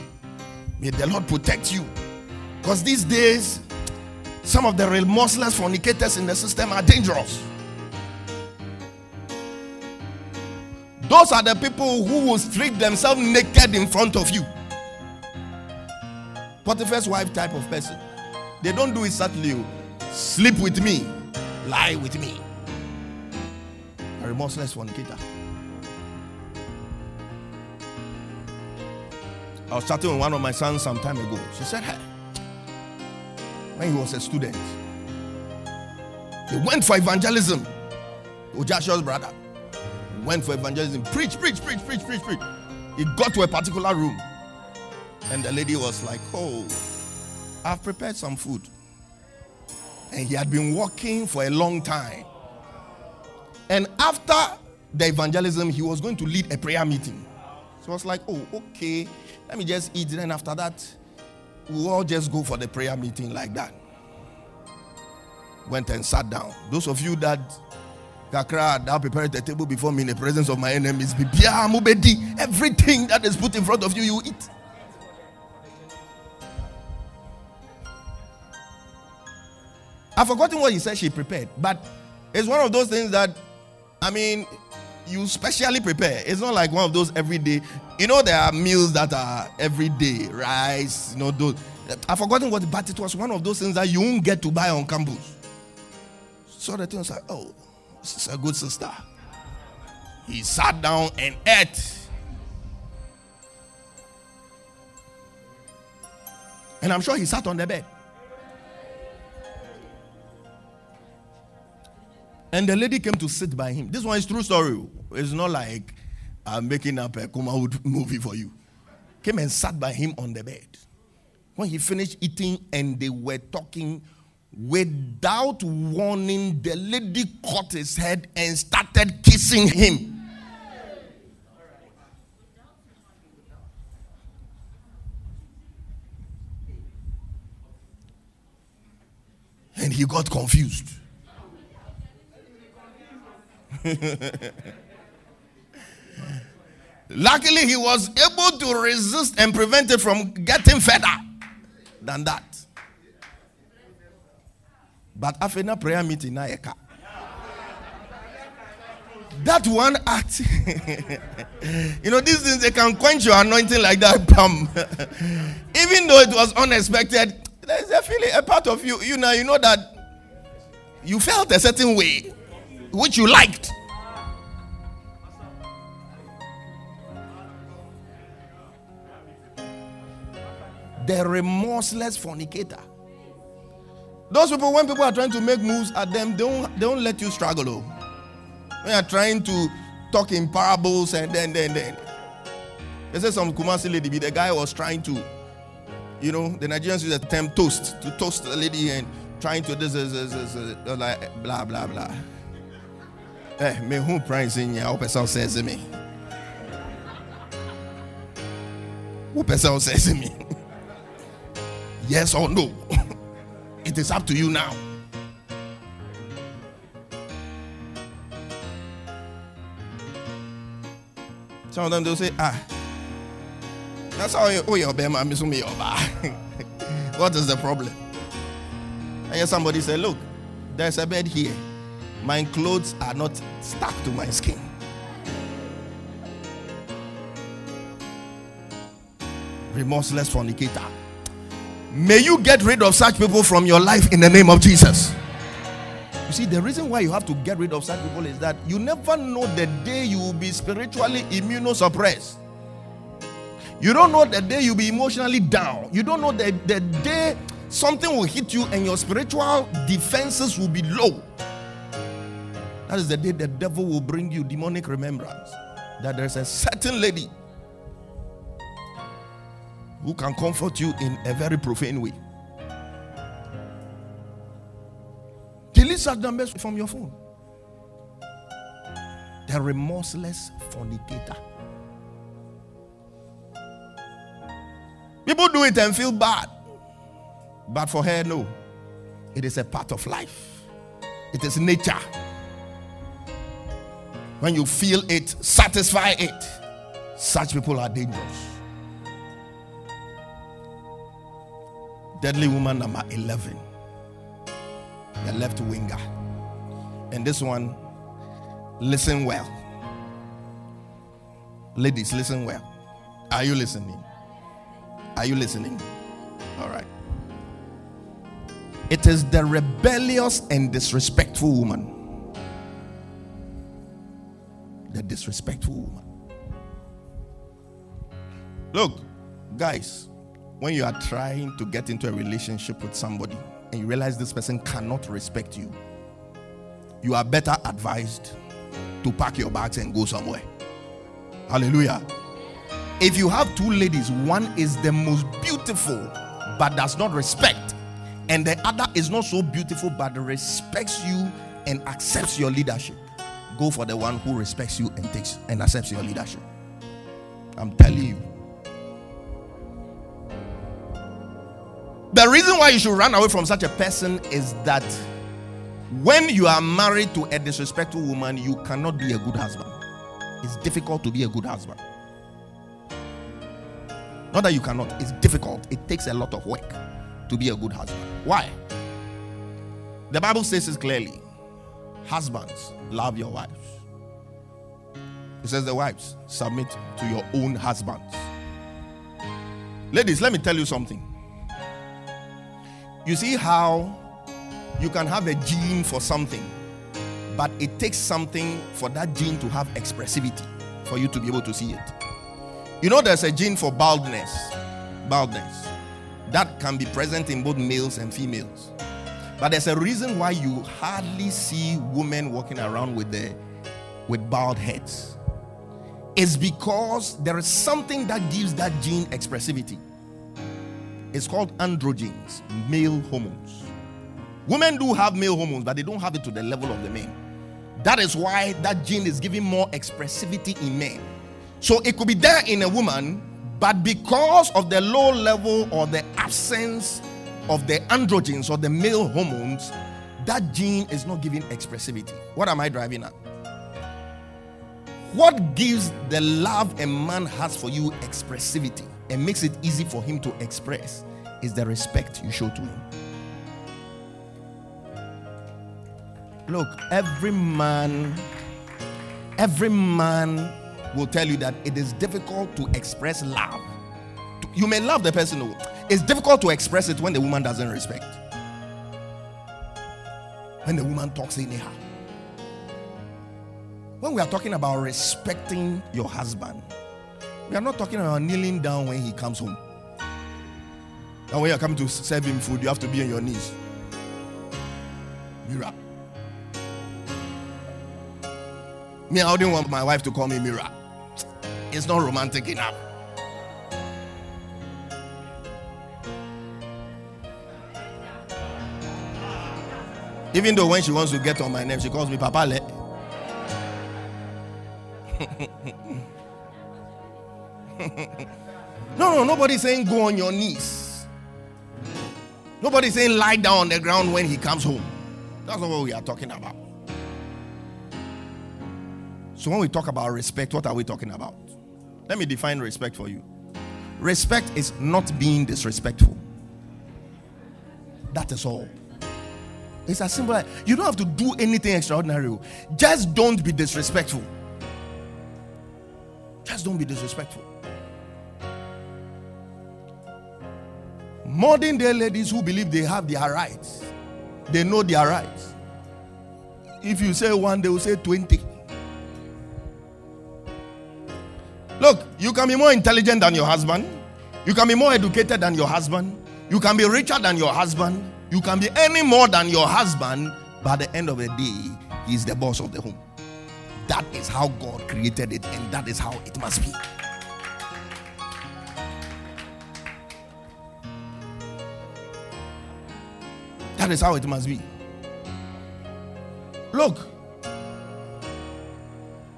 May the Lord protect you. Because these days, some of the remorseless fornicators in the system are dangerous. Those are the people who will strip themselves naked in front of you. Potiphar's wife type of person. They don't do it subtly. Oh. Sleep with me, lie with me. A remorseless fornicator. I was chatting with one of my sons some time ago. She said, Hey, when he was a student, he went for evangelism. Ojashua's brother went for evangelism. Preach, preach, preach, preach, preach, preach. He got to a particular room. And the lady was like, Oh, I've prepared some food. And he had been walking for a long time. And after the evangelism, he was going to lead a prayer meeting. So I was like, Oh, okay. Let me just eat. And then after that, we'll all just go for the prayer meeting like that. Went and sat down. Those of you that Kakra, thou prepared the table before me in the presence of my enemies. Ah, Mubedi. Everything that is put in front of you, you eat. I've forgotten what he said she prepared, but it's one of those things that, I mean, you specially prepare. It's not like one of those everyday. You know, there are meals that are everyday, rice, you know, those. I've forgotten what, but it was one of those things that you won't get to buy on campus. So the thing was like, oh, this is a good sister. He sat down and ate. And I'm sure he sat on the bed. And the lady came to sit by him. This one is true story. It's not like I'm making up a Kumawood movie for you. Came and sat by him on the bed. When he finished eating and they were talking, without warning, the lady caught his head and started kissing him. And he got confused. Luckily, he was able to resist and prevent it from getting further than that. But after a prayer meeting, that one act, you know, these things they can quench your anointing like that. Bam. Even though it was unexpected, there's a feeling, a part of you, you know, you know that you felt a certain way, which you liked. the remorseless fornicator. Those people, when people are trying to make moves at them, they don't, they don't let you struggle. Oh. When you are trying to talk in parables and then, then, then. They said some Kumasi lady, the guy was trying to, you know, the Nigerians use the term toast, to toast the lady and trying to, this, this, this, this, this like, blah, blah, blah. Eh, me who price in here, hope person says me. Who person says me? Yes or no? it is up to you now. Some of them they'll say, ah, that's how you, oh, your bema, me What is the problem? I hear somebody say, look, there's a bed here. My clothes are not stuck to my skin. Remorseless fornicator. May you get rid of such people from your life in the name of Jesus. You see, the reason why you have to get rid of such people is that you never know the day you will be spiritually immunosuppressed. You don't know the day you'll be emotionally down. You don't know the, the day something will hit you and your spiritual defenses will be low. That is the day the devil will bring you demonic remembrance that there's a certain lady who can comfort you in a very profane way. Delete such numbers from your phone. The remorseless fornicator. People do it and feel bad. But for her, no. It is a part of life, it is nature. When you feel it, satisfy it. Such people are dangerous. Deadly woman number 11. The left winger. And this one, listen well. Ladies, listen well. Are you listening? Are you listening? All right. It is the rebellious and disrespectful woman. The disrespectful woman. Look, guys, when you are trying to get into a relationship with somebody and you realize this person cannot respect you, you are better advised to pack your bags and go somewhere. Hallelujah. If you have two ladies, one is the most beautiful but does not respect, and the other is not so beautiful but respects you and accepts your leadership, go for the one who respects you and takes and accepts your leadership. I'm telling you. The reason why you should run away from such a person is that when you are married to a disrespectful woman, you cannot be a good husband. It's difficult to be a good husband. Not that you cannot, it's difficult. It takes a lot of work to be a good husband. Why? The Bible says it clearly Husbands, love your wives. He says the wives, submit to your own husbands. Ladies, let me tell you something. You see how you can have a gene for something, but it takes something for that gene to have expressivity for you to be able to see it. You know, there's a gene for baldness, baldness that can be present in both males and females. But there's a reason why you hardly see women walking around with the with bald heads. It's because there is something that gives that gene expressivity. It's called androgens, male hormones. Women do have male hormones, but they don't have it to the level of the men. That is why that gene is giving more expressivity in men. So it could be there in a woman, but because of the low level or the absence of the androgens or the male hormones, that gene is not giving expressivity. What am I driving at? What gives the love a man has for you expressivity and makes it easy for him to express is the respect you show to him. Look, every man, every man will tell you that it is difficult to express love. You may love the person, who, it's difficult to express it when the woman doesn't respect. When the woman talks anyhow. When we are talking about respecting your husband, we are not talking about kneeling down when he comes home. And when you're coming to serve him food, you have to be on your knees. Mirror. Me, I wouldn't want my wife to call me Mirror. It's not romantic enough. Even though when she wants to get on my nerves, she calls me Papa Le. no, no, nobody's saying go on your knees. Nobody saying lie down on the ground when he comes home. That's not what we are talking about. So when we talk about respect, what are we talking about? Let me define respect for you. Respect is not being disrespectful. That is all. It's as simple as you don't have to do anything extraordinary. Oh. Just don't be disrespectful. Just don't be disrespectful. Modern day ladies who believe they have their rights, they know their rights. If you say one, they will say 20. Look, you can be more intelligent than your husband, you can be more educated than your husband, you can be richer than your husband, you can be any more than your husband, but at the end of the day, he's the boss of the home. That is how God created it, and that is how it must be. That is how it must be. Look,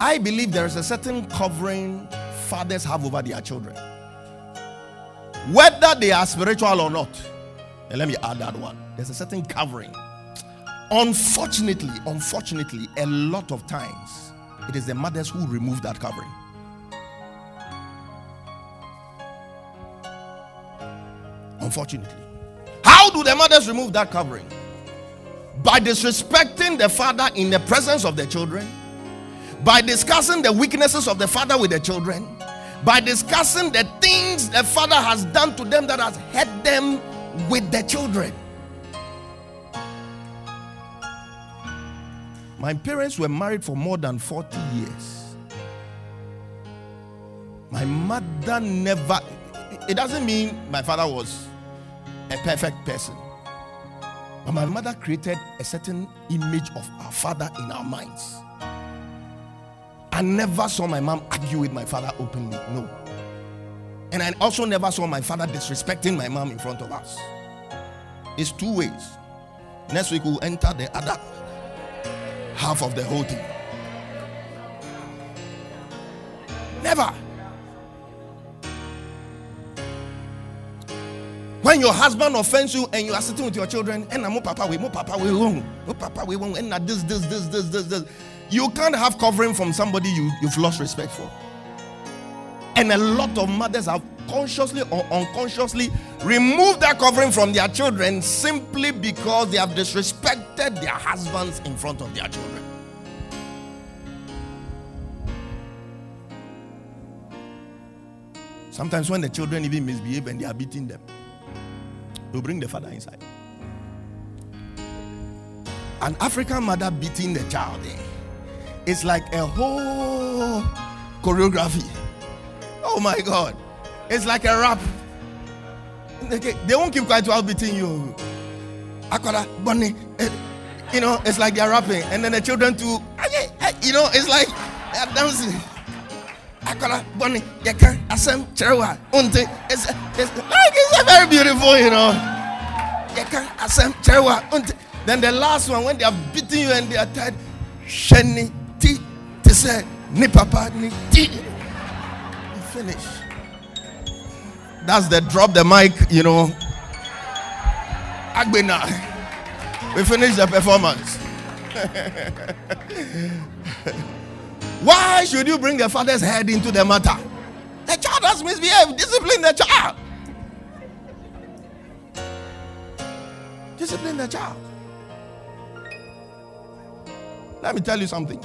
I believe there is a certain covering fathers have over their children, whether they are spiritual or not. And let me add that one. There's a certain covering. Unfortunately, unfortunately, a lot of times it is the mothers who remove that covering. Unfortunately. How do the mothers remove that covering? By disrespecting the father in the presence of the children, by discussing the weaknesses of the father with the children, by discussing the things the father has done to them that has hurt them with the children. My parents were married for more than 40 years. My mother never, it doesn't mean my father was a perfect person. But my mother created a certain image of our father in our minds. I never saw my mom argue with my father openly. No. And I also never saw my father disrespecting my mom in front of us. It's two ways. Next week we'll enter the other half of the whole thing. Never. When your husband offends you and you are sitting with your children, eh, and I'm papa we mo papa we won't, mo papa we won't, eh, and this, this, this, this, this, this. You can't have covering from somebody you, you've lost respect for. And a lot of mothers have consciously or unconsciously removed that covering from their children simply because they have disrespected their husbands in front of their children. Sometimes when the children even misbehave and they are beating them, they'll bring the father inside. An African mother beating the child eh, it's like a whole choreography. Oh my God. It's like a rap. They won't keep quiet while beating you. Akola, bunny. Eh, you know, it's like they're rapping. And then the children too, you know, it's like they're dancing. Akola, bunny, yaka, asem, cherewa, unte. It's, like it's very beautiful, you know. Yaka, asem, cherewa, unte. Then the last one, when they are beating you and they are tired, sheni, ti, they say, ni papa, ti. Finish. That's the drop the mic, you know. Agbena. We finish the performance. Why should you bring the father's head into the matter? The child has misbehaved. Discipline the child. Discipline the child. Let me tell you something.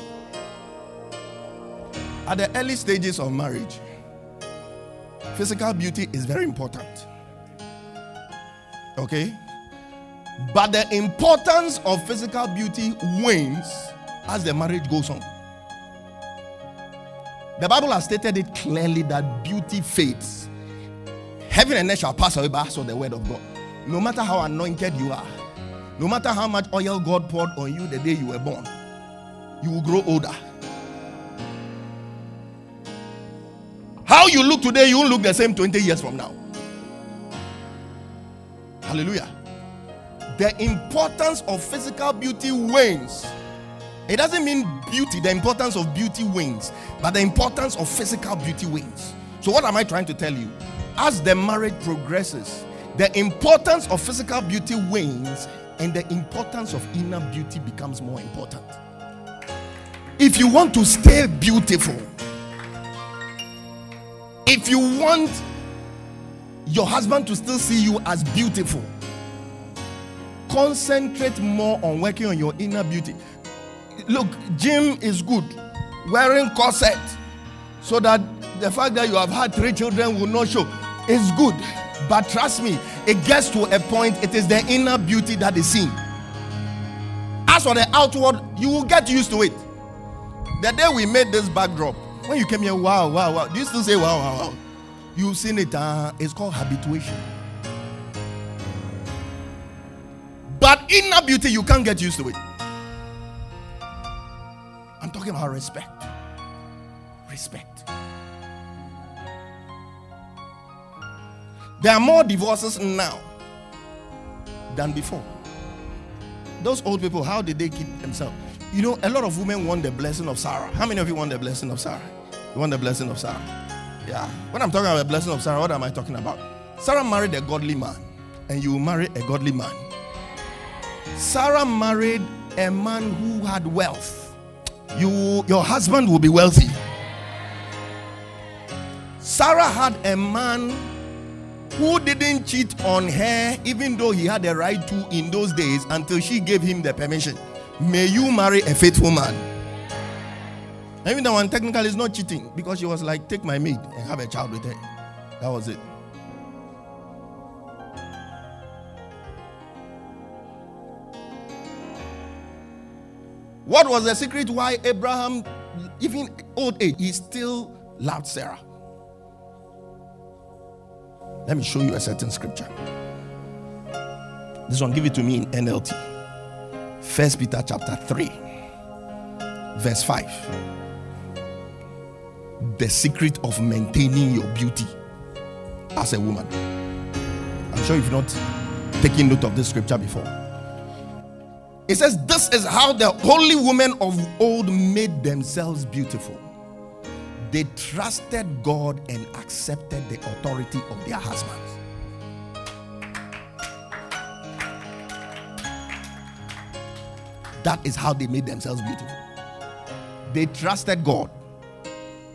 At the early stages of marriage, physical beauty is very important. Okay? But the importance of physical beauty wanes as the marriage goes on. The Bible has stated it clearly that beauty fades. Heaven and earth shall pass away, but so the word of God. No matter how anointed you are, no matter how much oil God poured on you the day you were born, you will grow older. How you look today, you won't look the same 20 years from now. Hallelujah. The importance of physical beauty wanes. It doesn't mean beauty, the importance of beauty wanes, but the importance of physical beauty wanes. So, what am I trying to tell you? As the marriage progresses, the importance of physical beauty wanes and the importance of inner beauty becomes more important. If you want to stay beautiful, if you want your husband to still see you as beautiful, concentrate more on working on your inner beauty. Look, gym is good, wearing corset so that the fact that you have had three children will not show is good. But trust me, it gets to a point, it is the inner beauty that is seen. As for the outward, you will get used to it. The day we made this backdrop, when you came here, wow, wow, wow. Do you still say wow, wow, wow? You've seen it, uh, it's called habituation. But inner beauty, you can't get used to it. I'm talking about respect. Respect. There are more divorces now than before. Those old people, how did they keep themselves? You know, a lot of women want the blessing of Sarah. How many of you want the blessing of Sarah? You want the blessing of Sarah? Yeah. When I'm talking about the blessing of Sarah, what am I talking about? Sarah married a godly man, and you will marry a godly man. Sarah married a man who had wealth. You, your husband will be wealthy. Sarah had a man who didn't cheat on her, even though he had the right to in those days, until she gave him the permission. May you marry a faithful man. Even that one technically is not cheating because she was like, take my maid and have a child with her. That was it. What was the secret why Abraham, even old age, he still loved Sarah? Let me show you a certain scripture. This one, give it to me in NLT. First Peter chapter 3, verse 5. The secret of maintaining your beauty as a woman. I'm sure you've not taken note of this scripture before. It says, This is how the holy women of old made themselves beautiful. They trusted God and accepted the authority of their husbands. That is how they made themselves beautiful. They trusted God.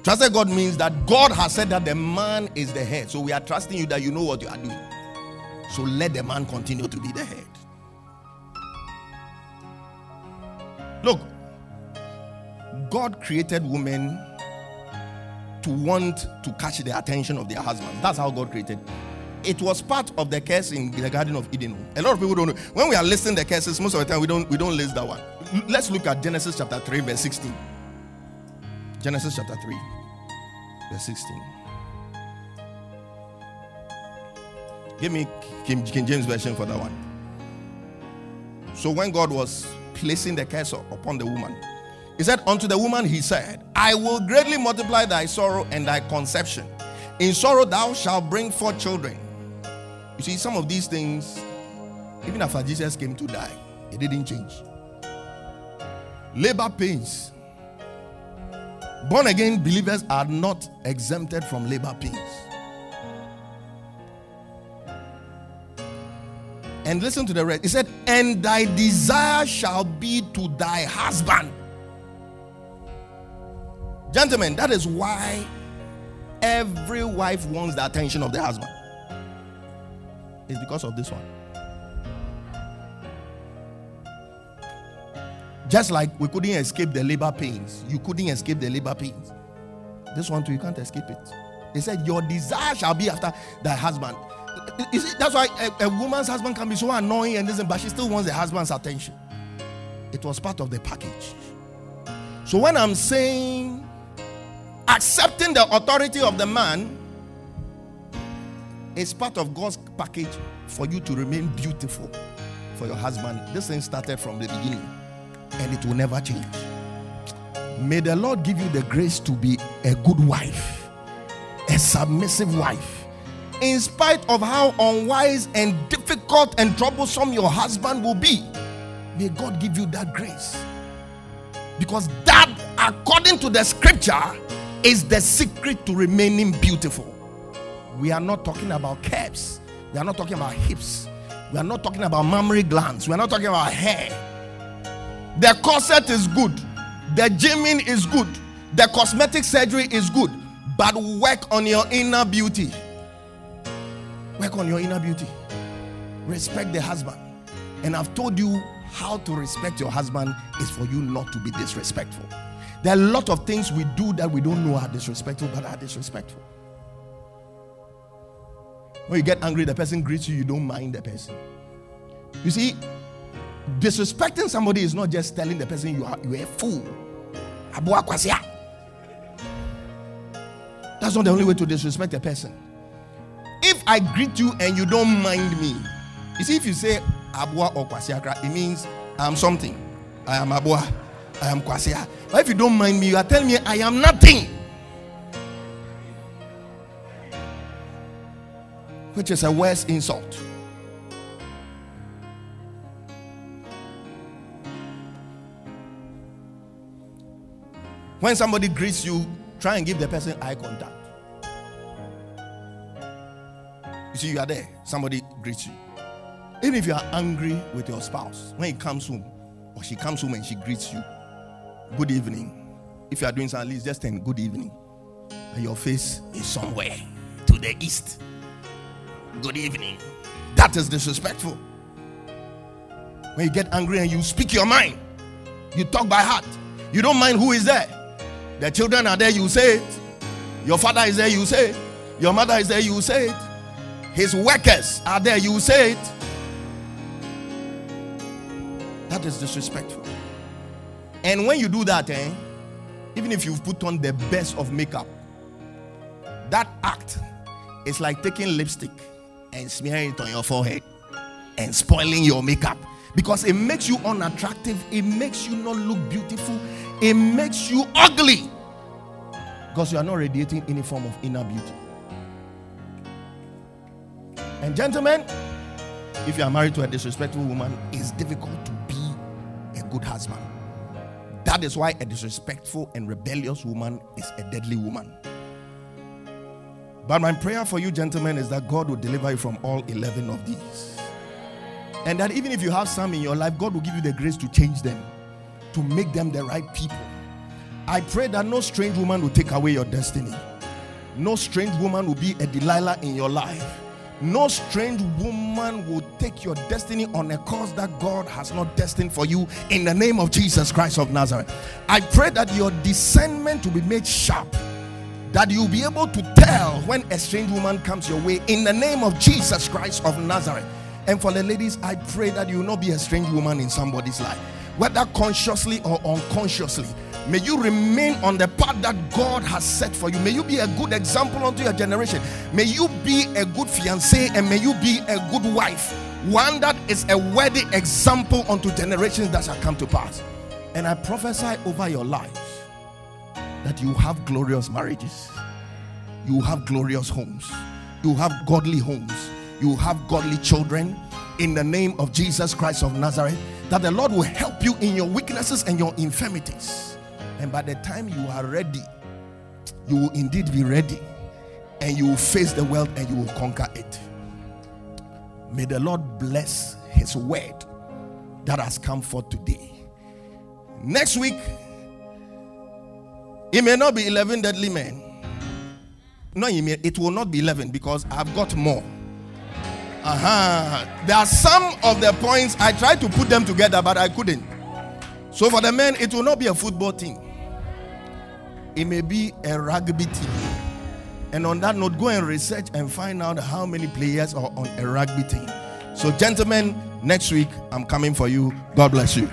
Trusted God means that God has said that the man is the head. So we are trusting you that you know what you are doing. So let the man continue to be the head. Look, God created women to want to catch the attention of their husbands. That's how God created. It was part of the curse in the Garden of Eden. A lot of people don't know. When we are listing the curses, most of the time we don't we don't list that one. Let's look at Genesis chapter 3, verse 16. Genesis chapter 3, verse 16. Give me King, King James Version for that one. So when God was placing the curse upon the woman, he said, Unto the woman, he said, I will greatly multiply thy sorrow and thy conception. In sorrow thou shalt bring forth children. You see, some of these things, even after Jesus came to die, it didn't change. Labor pains. Born again believers are not exempted from labor pains. And listen to the rest. He said, And thy desire shall be to thy husband. Gentlemen, that is why every wife wants the attention of the husband. It's because of this one. Just like we couldn't escape the labor pains, you couldn't escape the labor pains. This one too, you can't escape it. He said, Your desire shall be after thy husband. You see, that's why a, a woman's husband can be so annoying and this, but she still wants the husband's attention. It was part of the package. So when I'm saying accepting the authority of the man is part of God's package for you to remain beautiful for your husband. This thing started from the beginning and it will never change. May the Lord give you the grace to be a good wife, a submissive wife. In spite of how unwise and difficult and troublesome your husband will be, may God give you that grace. Because that, according to the scripture, is the secret to remaining beautiful. We are not talking about caps. We are not talking about hips. We are not talking about mammary glands. We are not talking about hair. The corset is good. The gymming is good. The cosmetic surgery is good. But work on your inner beauty. Work on your inner beauty. Respect the husband. And I've told you how to respect your husband is for you not to be disrespectful. There are a lot of things we do that we don't know are disrespectful, but are disrespectful. When you get angry, the person greets you, you don't mind the person. You see, disrespecting somebody is not just telling the person you are you are a fool. That's not the only way to disrespect a person. If I greet you and you don't mind me, you see, if you say Abua or Kwasiakra, it means I'm something. I am Abua. I am Kwasia. But if you don't mind me, you are telling me I am nothing. Which is a worse insult. When somebody greets you, try and give the person eye contact. You see, you are there, somebody greets you. Even if you are angry with your spouse, when he comes home or she comes home and she greets you, good evening. If you are doing something, at least just saying good evening. And your face is somewhere to the east. Good evening. That is disrespectful. When you get angry and you speak your mind, you talk by heart. You don't mind who is there. The children are there, you say it. Your father is there, you say it. Your mother is there, you say it. His workers are there, you say it. That is disrespectful. And when you do that, eh, even if you've put on the best of makeup, that act is like taking lipstick and smearing it on your forehead and spoiling your makeup because it makes you unattractive, it makes you not look beautiful, it makes you ugly because you are not radiating any form of inner beauty. And, gentlemen, if you are married to a disrespectful woman, it's difficult to be a good husband. That is why a disrespectful and rebellious woman is a deadly woman. But my prayer for you, gentlemen, is that God will deliver you from all 11 of these. And that even if you have some in your life, God will give you the grace to change them, to make them the right people. I pray that no strange woman will take away your destiny. No strange woman will be a Delilah in your life. No strange woman will take your destiny on a course that God has not destined for you in the name of Jesus Christ of Nazareth. I pray that your discernment will be made sharp, that you'll be able to tell when a strange woman comes your way in the name of Jesus Christ of Nazareth. And for the ladies, I pray that you will not be a strange woman in somebody's life, whether consciously or unconsciously. May you remain on the path that God has set for you. May you be a good example unto your generation. May you be a good fiancé and may you be a good wife. One that is a worthy example unto generations that shall come to pass. And I prophesy over your lives that you have glorious marriages, you have glorious homes, you have godly homes, you have godly children in the name of Jesus Christ of Nazareth. That the Lord will help you in your weaknesses and your infirmities. And by the time you are ready, you will indeed be ready and you will face the world and you will conquer it. May the Lord bless his word that has come forth today. Next week, it may not be 11 deadly men. No, it may, it will not be 11 because I've got more. Uh-huh. There are some of the points I tried to put them together, but I couldn't. So for the men, it will not be a football team. It may be a rugby team. And on that note, go and research and find out how many players are on a rugby team. So, gentlemen, next week I'm coming for you. God bless you.